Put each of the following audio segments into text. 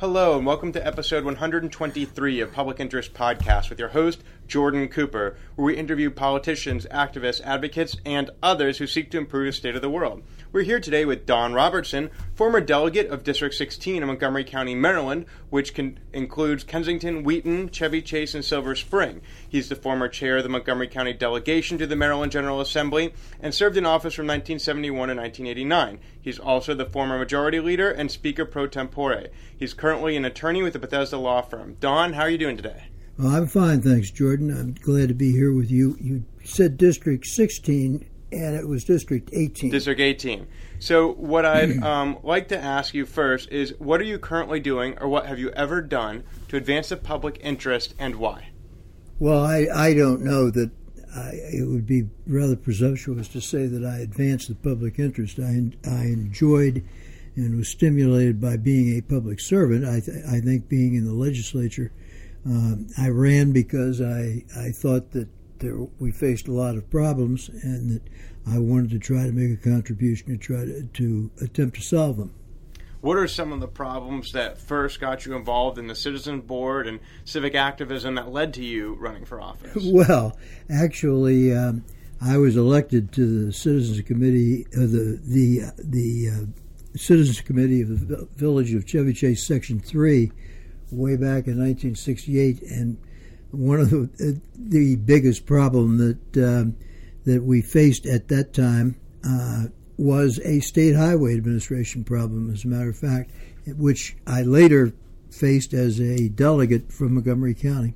Hello, and welcome to episode 123 of Public Interest Podcast with your host, Jordan Cooper, where we interview politicians, activists, advocates, and others who seek to improve the state of the world. We're here today with Don Robertson, former delegate of District 16 in Montgomery County, Maryland, which can, includes Kensington, Wheaton, Chevy Chase, and Silver Spring. He's the former chair of the Montgomery County delegation to the Maryland General Assembly and served in office from 1971 to 1989. He's also the former majority leader and speaker pro tempore. He's currently an attorney with the Bethesda Law Firm. Don, how are you doing today? Well, I'm fine, thanks, Jordan. I'm glad to be here with you. You said District 16 and it was District 18. District 18. So, what I'd um, like to ask you first is what are you currently doing, or what have you ever done to advance the public interest, and why? Well, I, I don't know that I, it would be rather presumptuous to say that I advanced the public interest. I, I enjoyed and was stimulated by being a public servant. I, th- I think being in the legislature, um, I ran because I, I thought that there, we faced a lot of problems, and that I wanted to try to make a contribution to try to, to attempt to solve them. What are some of the problems that first got you involved in the citizen board and civic activism that led to you running for office? Well, actually, um, I was elected to the Citizens Committee, uh, the the the uh, Citizens Committee of the Village of Chevy Chase, Section Three, way back in 1968, and one of the, the biggest problem that um, that we faced at that time uh, was a state highway administration problem. As a matter of fact, which I later faced as a delegate from Montgomery County.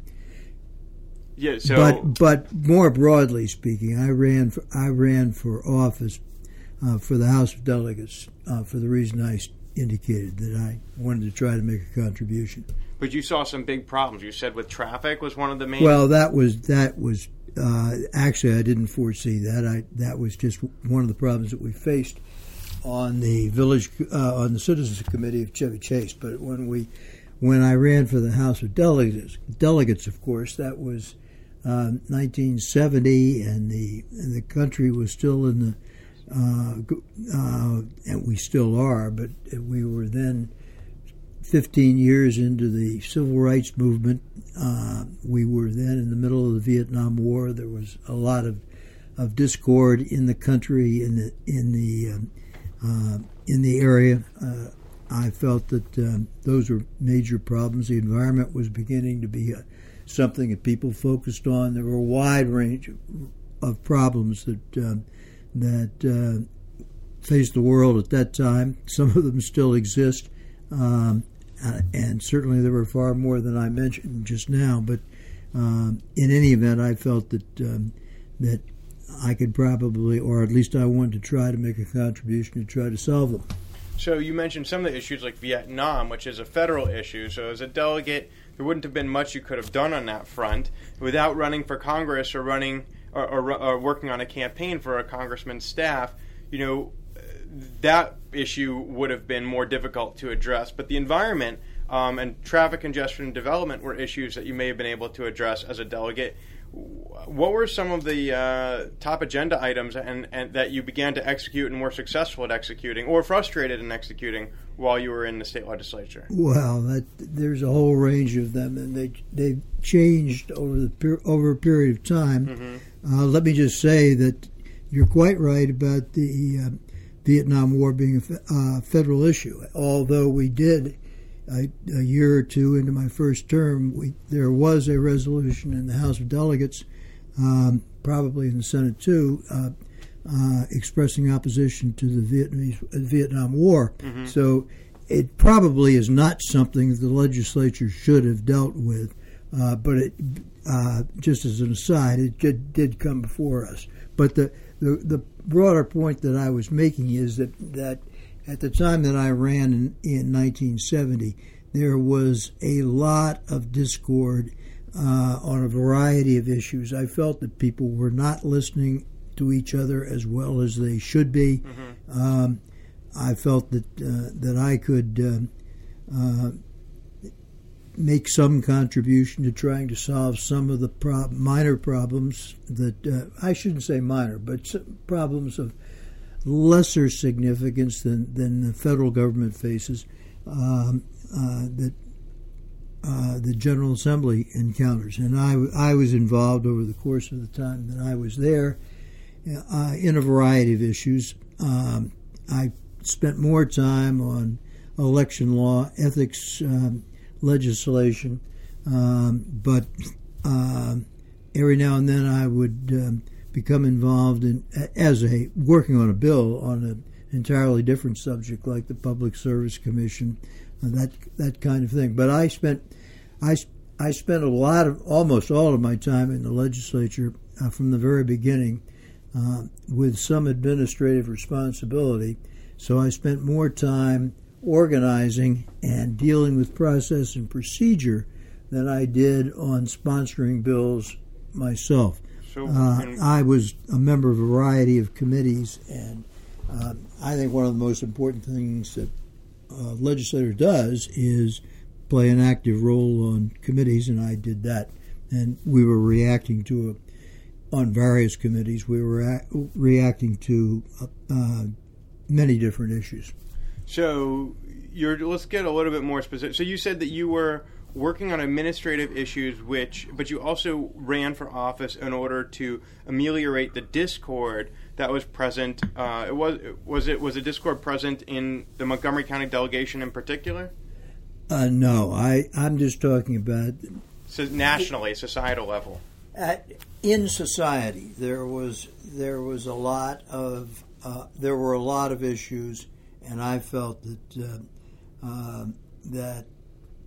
Yeah, so but but more broadly speaking, I ran for, I ran for office uh, for the House of Delegates uh, for the reason I indicated that I wanted to try to make a contribution. But you saw some big problems. You said with traffic was one of the main. Well, that was that was uh, actually I didn't foresee that. I that was just one of the problems that we faced on the village uh, on the citizens committee of Chevy Chase. But when we when I ran for the House of Delegates, delegates, of course, that was uh, 1970, and the and the country was still in the uh, uh, and we still are, but we were then 15 years into the civil rights movement. Uh, we were then in the middle of the Vietnam War. There was a lot of, of discord in the country, in the in the um, uh, in the area. Uh, I felt that um, those were major problems. The environment was beginning to be uh, something that people focused on. There were a wide range of, of problems that um, that uh, faced the world at that time. Some of them still exist, um, uh, and certainly there were far more than I mentioned just now. But um, in any event, I felt that um, that I could probably, or at least I wanted to try to make a contribution to try to solve them. So you mentioned some of the issues like Vietnam, which is a federal issue. So as a delegate, there wouldn't have been much you could have done on that front without running for Congress or running or, or, or working on a campaign for a congressman's staff. You know, that issue would have been more difficult to address. But the environment um, and traffic congestion and development were issues that you may have been able to address as a delegate. What were some of the uh, top agenda items and, and that you began to execute and were successful at executing, or frustrated in executing while you were in the state legislature? Well, that, there's a whole range of them, and they they changed over the over a period of time. Mm-hmm. Uh, let me just say that you're quite right about the uh, Vietnam War being a uh, federal issue. Although we did a, a, year or two into my first term, we, there was a resolution in the House of Delegates, um, probably in the Senate too, uh, uh, expressing opposition to the Vietnamese, uh, Vietnam War. Mm-hmm. So it probably is not something that the legislature should have dealt with. Uh, but it, uh, just as an aside, it did, did come before us. But the, the, the broader point that I was making is that, that at the time that I ran in, in 1970, there was a lot of discord uh, on a variety of issues. I felt that people were not listening to each other as well as they should be. Mm-hmm. Um, I felt that uh, that I could uh, uh make some contribution to trying to solve some of the pro- minor problems that uh, I shouldn't say minor, but problems of lesser significance than, than the federal government faces. Um, uh, that uh, the General Assembly encounters, and I, I was involved over the course of the time that I was there uh, in a variety of issues. Um, I spent more time on election law, ethics um, legislation, um, but uh, every now and then I would um, become involved in as a working on a bill on an entirely different subject, like the Public Service Commission, uh, that that kind of thing. But I spent I I spent a lot of almost all of my time in the legislature uh, from the very beginning, uh, with some administrative responsibility. So I spent more time organizing and dealing with process and procedure than I did on sponsoring bills myself. So, uh, I was a member of a variety of committees, and uh, I think one of the most important things that a legislator does is play an active role on committees, and I did that. And we were reacting to a, on various committees. We were reacting to uh, many different issues. So, let's get a little bit more specific. So, you said that you were working on administrative issues, which, but you also ran for office in order to ameliorate the discord that was present. Uh, it was was it was a discord present in the Montgomery County delegation in particular? Uh, no, I I'm just talking about so nationally, societal level. At, in society, there was there was a lot of uh, there were a lot of issues, and I felt that uh, uh, that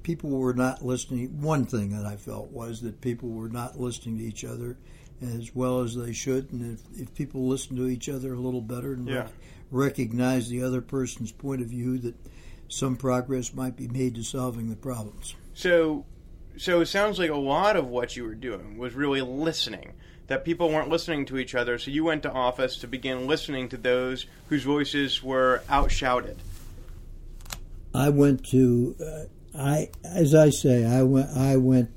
people were not listening. One thing that I felt was that people were not listening to each other as well as they should. And if, if people listen to each other a little better and yeah. rec- recognize the other person's point of view, that some progress might be made to solving the problems. So, so it sounds like a lot of what you were doing was really listening. That people weren't listening to each other, so you went to office to begin listening to those whose voices were outshouted. I went to uh, I, as I say, I went, I went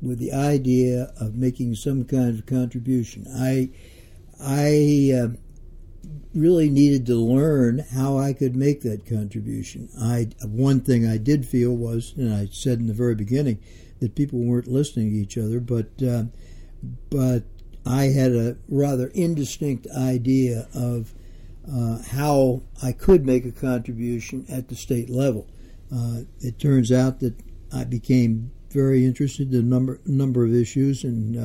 with the idea of making some kind of contribution. I, I uh, really needed to learn how I could make that contribution. I one thing I did feel was, and I said in the very beginning, that people weren't listening to each other, but uh, but I had a rather indistinct idea of uh, how I could make a contribution at the state level. Uh, it turns out that I became very interested in a number number of issues and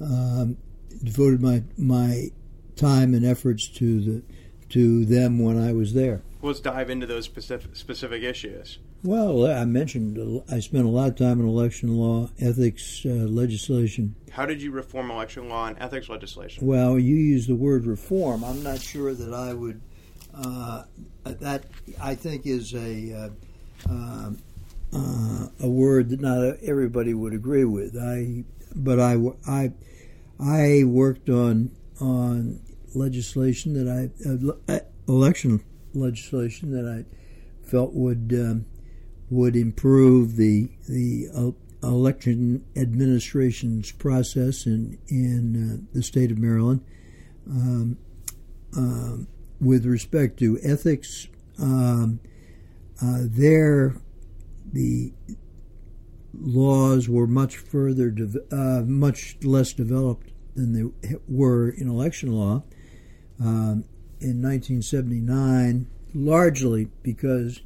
uh, um, devoted my my time and efforts to the to them when I was there. Let's dive into those specific specific issues. Well, I mentioned I spent a lot of time in election law, ethics uh, legislation. How did you reform election law and ethics legislation? Well, you use the word reform. I'm not sure that I would. Uh, that I think is a uh, uh, uh, a word that not everybody would agree with. I, but I, I, I worked on on legislation that I uh, election legislation that I felt would um, would improve the the uh, election administration's process in in uh, the state of Maryland. Um, um, with respect to ethics, um, uh, there, the laws were much further, de- uh, much less developed than they were in election law um, in 1979, largely because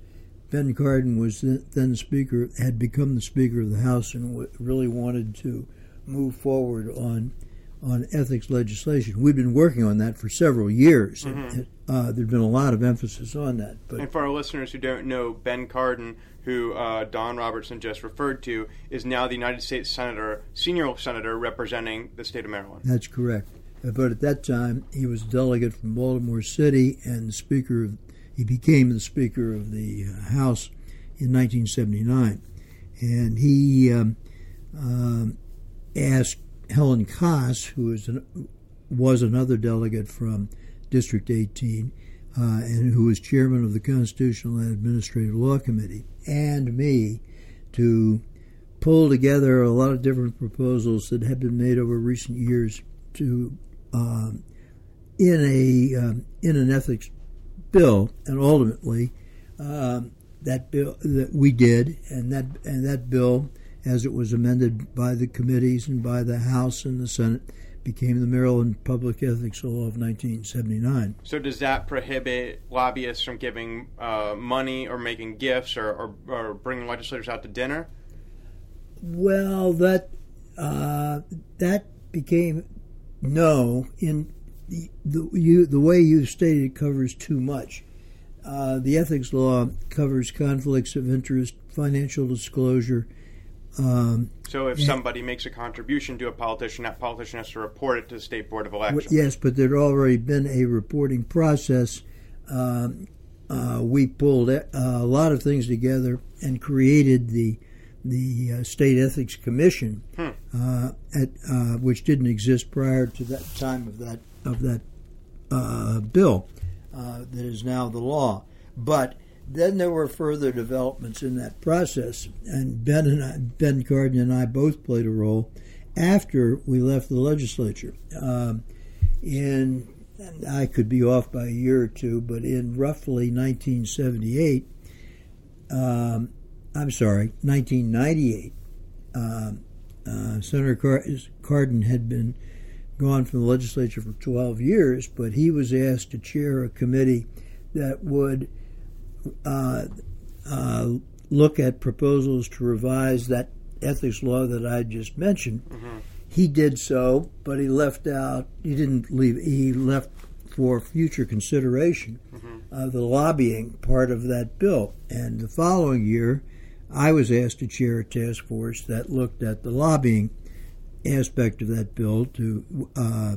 Ben Cardin was then Speaker, had become the Speaker of the House, and really wanted to move forward on on ethics legislation. We've been working on that for several years. Mm-hmm. Uh, there's been a lot of emphasis on that. But and for our listeners who don't know, Ben Cardin, who uh, Don Robertson just referred to, is now the United States Senator, senior senator representing the state of Maryland. That's correct. But at that time, he was delegate from Baltimore City and the Speaker of. He became the Speaker of the uh, House in 1979, and he um, um, asked Helen Koss, who was, an, was another delegate from District 18, uh, and who was chairman of the Constitutional and Administrative Law Committee, and me to pull together a lot of different proposals that had been made over recent years to um, in a um, in an ethics bill, and ultimately um, that bill that we did, and that and that bill, as it was amended by the committees and by the House and the Senate, became the Maryland Public Ethics Law of 1979. So does that prohibit lobbyists from giving uh, money or making gifts or, or, or, bringing legislators out to dinner? Well, that uh, that became no in the, the, you, the way you stated covers too much. Uh, the ethics law covers conflicts of interest, financial disclosure, um, so if somebody makes a contribution to a politician, that politician has to report it to the state board of elections. Yes, but there'd already been a reporting process. Um, uh, we pulled a, a, lot of things together and created the the uh, state ethics commission, hmm. uh, at, uh, which didn't exist prior to that time of that of that uh, bill uh, that is now the law. But then there were further developments in that process, and Ben and I, Ben Cardin and I both played a role after we left the legislature. Um, in and I could be off by a year or two, but in roughly 1978, um, I'm sorry, 1998, um, uh, Senator Cardin had been gone from the legislature for 12 years, but he was asked to chair a committee that would uh, uh, look at proposals to revise that ethics law that I just mentioned. Mm-hmm. He did so, but he left out. He didn't leave. He left for future consideration mm-hmm. uh, the lobbying part of that bill. And the following year, I was asked to chair a task force that looked at the lobbying aspect of that bill to uh,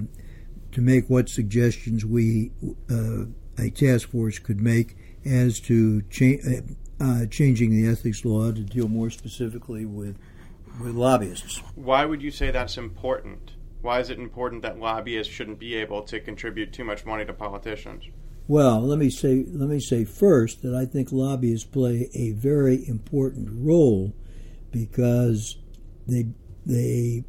to make what suggestions we uh, a task force could make as to cha- uh, uh, changing the ethics law to deal more specifically with with lobbyists. Why would you say that's important? Why is it important that lobbyists shouldn't be able to contribute too much money to politicians? Well, let me say let me say first that I think lobbyists play a very important role because they they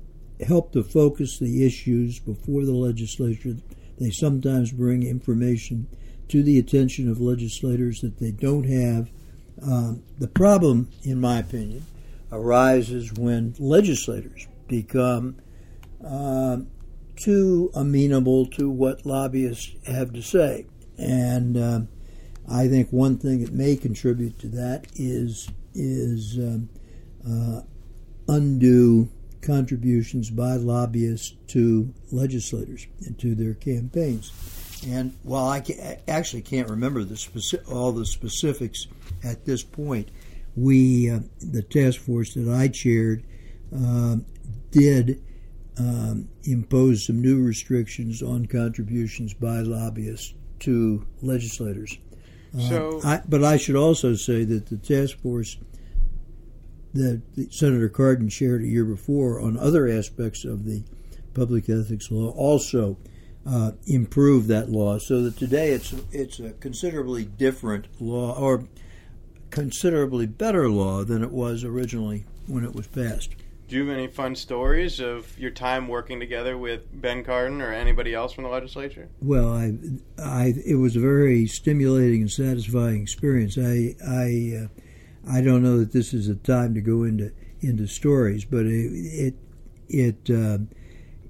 help to focus the issues before the legislature. They sometimes bring information to the attention of legislators that they don't have. Um, the problem, in my opinion, arises when legislators become uh, too amenable to what lobbyists have to say. And uh, I think one thing that may contribute to that is is um, uh, undue contributions by lobbyists to legislators and to their campaigns. And while I actually can't remember the speci- all the specifics at this point, we, uh, the task force that I chaired, uh, did um, impose some new restrictions on contributions by lobbyists to legislators. Uh, so, I, but I should also say that the task force that Senator Cardin shared a year before on other aspects of the public ethics law also uh, improve that law so that today it's it's a considerably different law or considerably better law than it was originally when it was passed. Do you have any fun stories of your time working together with Ben Cardin or anybody else from the legislature? Well, I, I, it was a very stimulating and satisfying experience. I, I, uh, I don't know that this is a time to go into into stories, but it, it, it uh,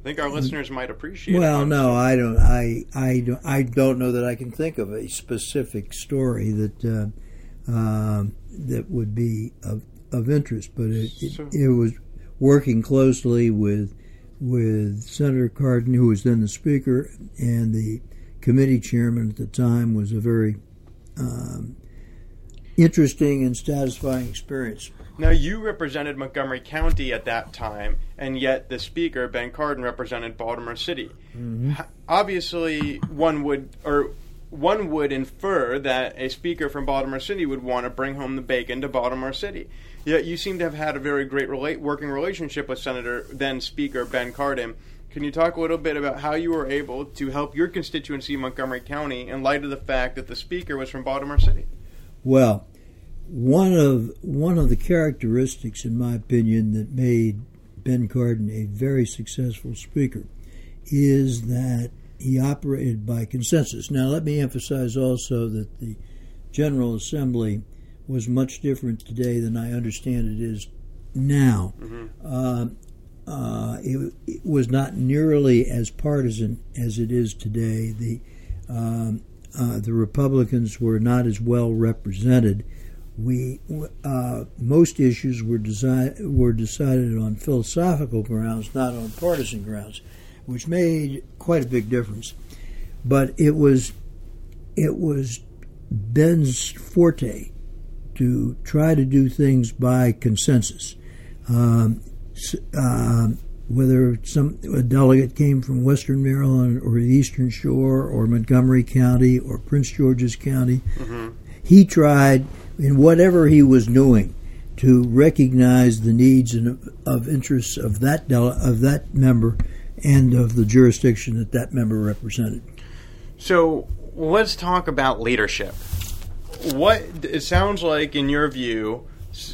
I think our listeners might appreciate. Well, no, I don't. I I don't. I don't know that I can think of a specific story that uh, uh, that would be of of interest. But it, so, it, it, was working closely with with Senator Cardin, who was then the speaker, and the committee chairman at the time was a very um, interesting and satisfying experience. Now, you represented Montgomery County at that time, and yet the speaker, Ben Cardin, represented Baltimore City. Mm-hmm. Obviously, one would, or one would infer that a speaker from Baltimore City would want to bring home the bacon to Baltimore City. Yet you seem to have had a very great relate, working relationship with Senator, then Speaker Ben Cardin. Can you talk a little bit about how you were able to help your constituency, Montgomery County, in light of the fact that the speaker was from Baltimore City? Well, one of one of the characteristics, in my opinion, that made Ben Cardin a very successful speaker is that he operated by consensus. Now, let me emphasize also that the General Assembly was much different today than I understand it is now. Mm-hmm. Uh, uh, it, it, was not nearly as partisan as it is today. The um, uh, the Republicans were not as well represented. We uh, most issues were were decided on philosophical grounds, not on partisan grounds, which made quite a big difference. But it was it was Ben's forte to try to do things by consensus. Um, uh, whether some a delegate came from Western Maryland or the Eastern Shore or Montgomery County or Prince George's County, mm-hmm. he tried in whatever he was doing to recognize the needs and of interests of that dele- of that member and of the jurisdiction that that member represented. So let's talk about leadership. What it sounds like, in your view,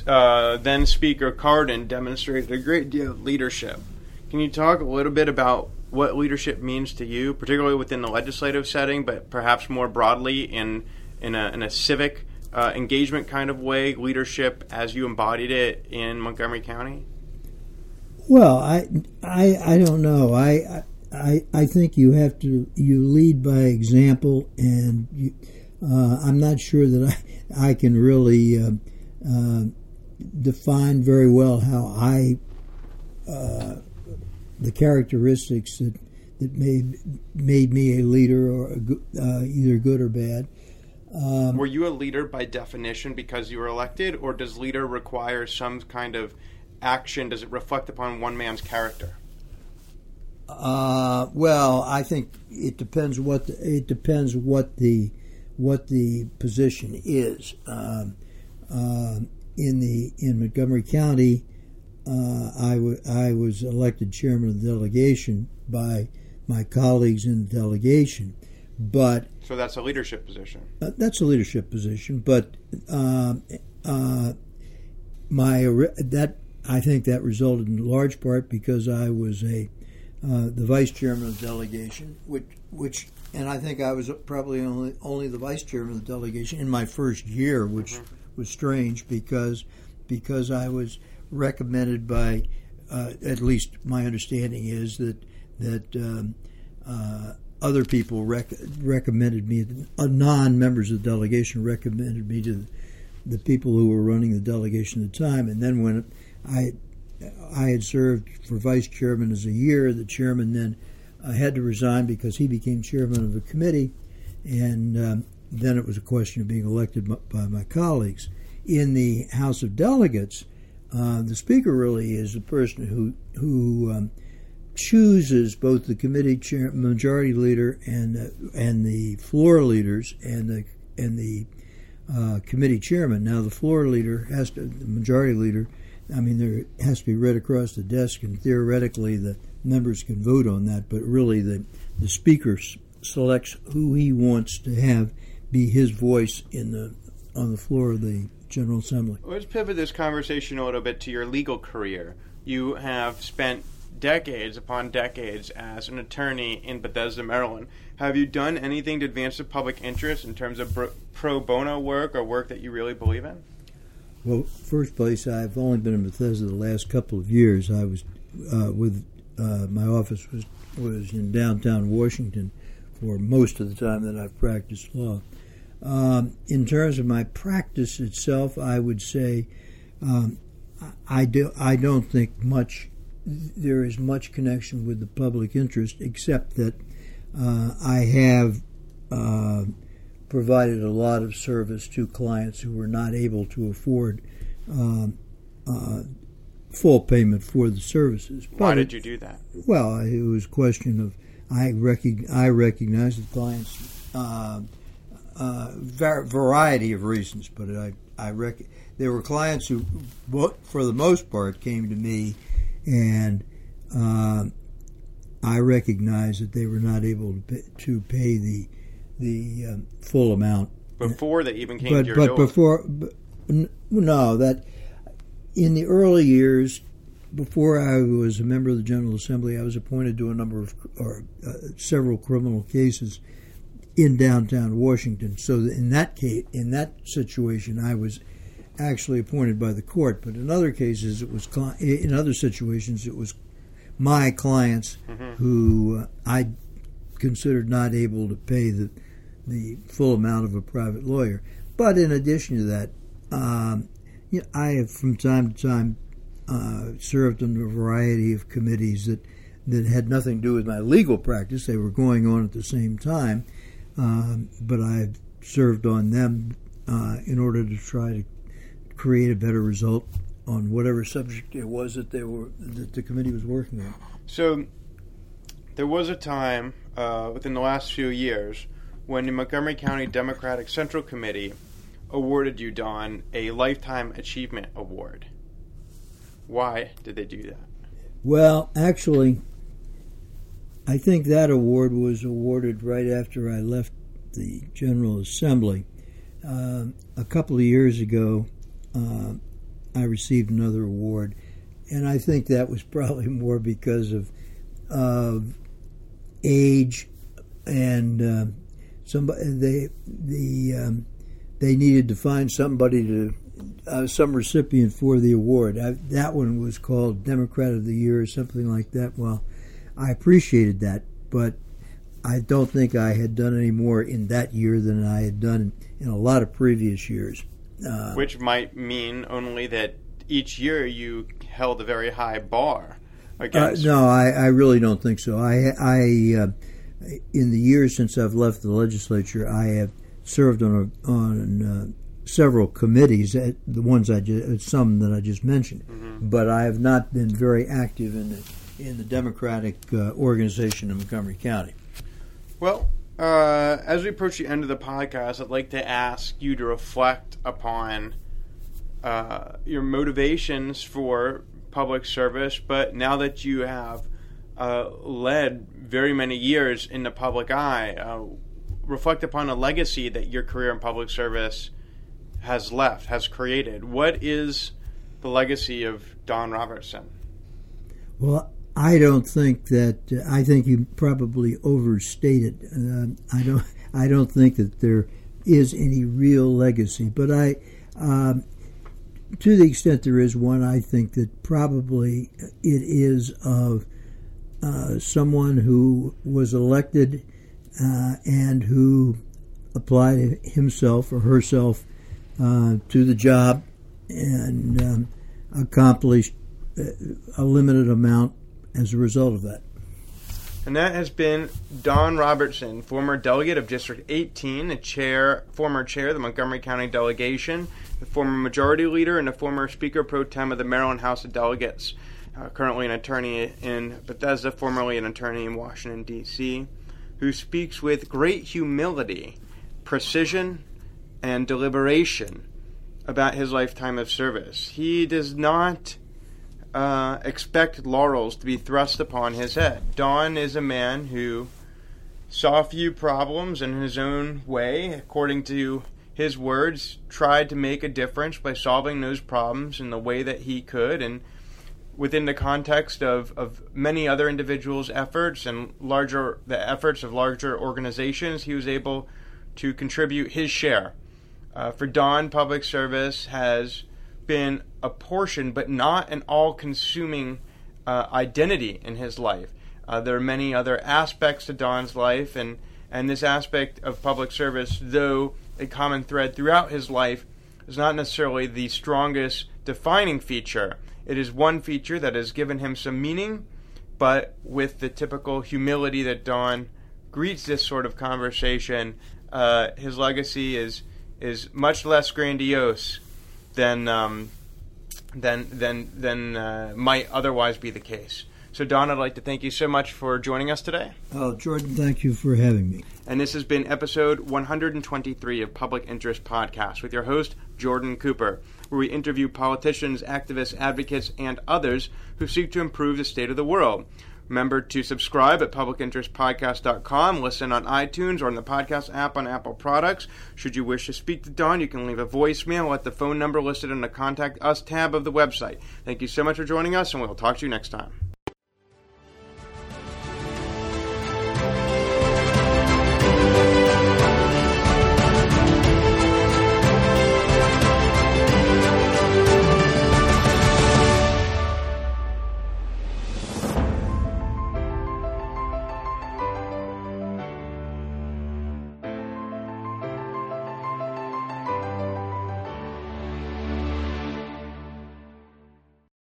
uh, then Speaker Cardin demonstrated a great deal of leadership. Can you talk a little bit about what leadership means to you, particularly within the legislative setting, but perhaps more broadly in in a, in a civic uh, engagement kind of way, leadership as you embodied it in Montgomery County? Well, I I, I don't know. I, I I think you have to you lead by example, and you, uh, I'm not sure that I I can really. Uh, uh, define very well how I uh, the characteristics that that made made me a leader or a, uh, either good or bad. Um, Were you a leader by definition because you were elected, or does leader require some kind of action? Does it reflect upon one man's character? Uh, well, I think it depends what the, it depends what the what the position is. Um, uh, in the in Montgomery County, uh, I, w- I was elected chairman of the delegation by my colleagues in the delegation. But so that's a leadership position. Uh, that's a leadership position, but um, uh, my that I think that resulted in large part because I was a uh, the vice chairman of the delegation, which which and I think I was probably only only the vice chairman of the delegation in my first year, which. Mm-hmm was strange because because I was recommended by uh, at least my understanding is that that um, uh, other people rec- recommended me, uh, non-members of the delegation recommended me to the people who were running the delegation at the time. And then when I I had served for vice chairman as a year, the chairman then uh, had to resign because he became chairman of the committee, and um, then it was a question of being elected by my colleagues. In the House of Delegates, uh, the Speaker really is the person who who um, chooses both the committee chair, majority leader, and uh, and the floor leaders, and the and the uh, committee chairman. Now, the floor leader has to, the majority leader. I mean, there has to be read across the desk, and theoretically, the members can vote on that. But really, the the speaker selects who he wants to have be his voice in the on the floor of the General Assembly. Let's pivot this conversation a little bit to your legal career. You have spent decades upon decades as an attorney in Bethesda, Maryland. Have you done anything to advance the public interest in terms of pro bono work or work that you really believe in? Well, first place, I've only been in Bethesda the last couple of years. I was uh, with uh, my office was was in downtown Washington for most of the time that I've practiced law. Um, in terms of my practice itself, I would say um, I do I don't think much there is much connection with the public interest, except that uh, I have uh, provided a lot of service to clients who were not able to afford um, uh, full payment for the services. Why did you do that? Well, it was a question of I, rec- I recognize that clients uh, variety of reasons, but I I rec- there were clients who, for the most part, came to me, and uh, I recognized that they were not able to pay, to pay the the um, full amount before they even came but, to your but door. before, but, no, that in the early years, before I was a member of the General Assembly, I was appointed to a number of or uh, several criminal cases in downtown Washington. So in that case, in that situation, I was actually appointed by the court, but in other cases, it was cli- in other situations, it was my clients who uh, I considered not able to pay the the full amount of a private lawyer. But in addition to that, um, you know, I have from time to time uh, served on a variety of committees that that had nothing to do with my legal practice. They were going on at the same time, um, but I served on them uh, in order to try to create a better result on whatever subject it was that they were that the committee was working on. So there was a time uh, within the last few years when the Montgomery County Democratic Central Committee awarded you, Don, a Lifetime Achievement Award. Why did they do that? Well, actually, I think that award was awarded right after I left the General Assembly. Um a couple of years ago, uh, I received another award, and I think that was probably more because of of age and uh, somebody they the um, they needed to find somebody to uh, some recipient for the award. I, that one was called Democrat of the Year or something like that. Well, I appreciated that, but I don't think I had done any more in that year than I had done in a lot of previous years. Uh, Which might mean only that each year you held a very high bar Uh, no, I, I really don't think so. I, I, uh, in the years since I've left the legislature, I have served on a, on uh, several committees. uh, The ones I just, some that I just mentioned, but I have not been very active in the in the Democratic uh, organization in Montgomery County. Well, uh, as we approach the end of the podcast, I'd like to ask you to reflect upon uh, your motivations for public service, but now that you have uh, led very many years in the public eye, uh, reflect upon a legacy that your career in public service has left, has created. What is the legacy of Don Robertson? Well, I don't think that. I think you probably overstated. Uh, I don't. I don't think that there is any real legacy. But I, um, to the extent there is one, I think that probably it is of uh, someone who was elected uh, and who applied himself or herself uh, to the job and um, accomplished a limited amount as a result of that. And that has been Don Robertson, former delegate of District 18, the chair, former chair of the Montgomery County delegation, the former majority leader, and the former Speaker pro tem of the Maryland House of Delegates. Uh, currently an attorney in Bethesda, formerly an attorney in Washington, D.C., who speaks with great humility, precision, and deliberation about his lifetime of service. He does not uh, expect laurels to be thrust upon his head. Don is a man who saw few problems in his own way, according to his words, tried to make a difference by solving those problems in the way that he could, and within the context of, of many other individuals' efforts and larger the efforts of larger organizations, he was able to contribute his share. Uh, for Don, public service has been a portion, but not an all consuming uh, identity in his life. Uh, there are many other aspects to Don's life, and, and this aspect of public service, though a common thread throughout his life, is not necessarily the strongest defining feature. It is one feature that has given him some meaning, but with the typical humility that Don greets this sort of conversation, uh, his legacy is is much less grandiose than um, than than than uh, might otherwise be the case. So, Don, I'd like to thank you so much for joining us today. Oh, Jordan, thank you for having me. And this has been episode 123 of Public Interest Podcast with your host, Jordan Cooper, where we interview politicians, activists, advocates, and others who seek to improve the state of the world. Remember to subscribe at publicinterestpodcast.com, listen on iTunes or on the podcast app on Apple products. Should you wish to speak to Don, you can leave a voicemail at the phone number listed in the Contact Us tab of the website. Thank you so much for joining us, and we'll talk to you next time.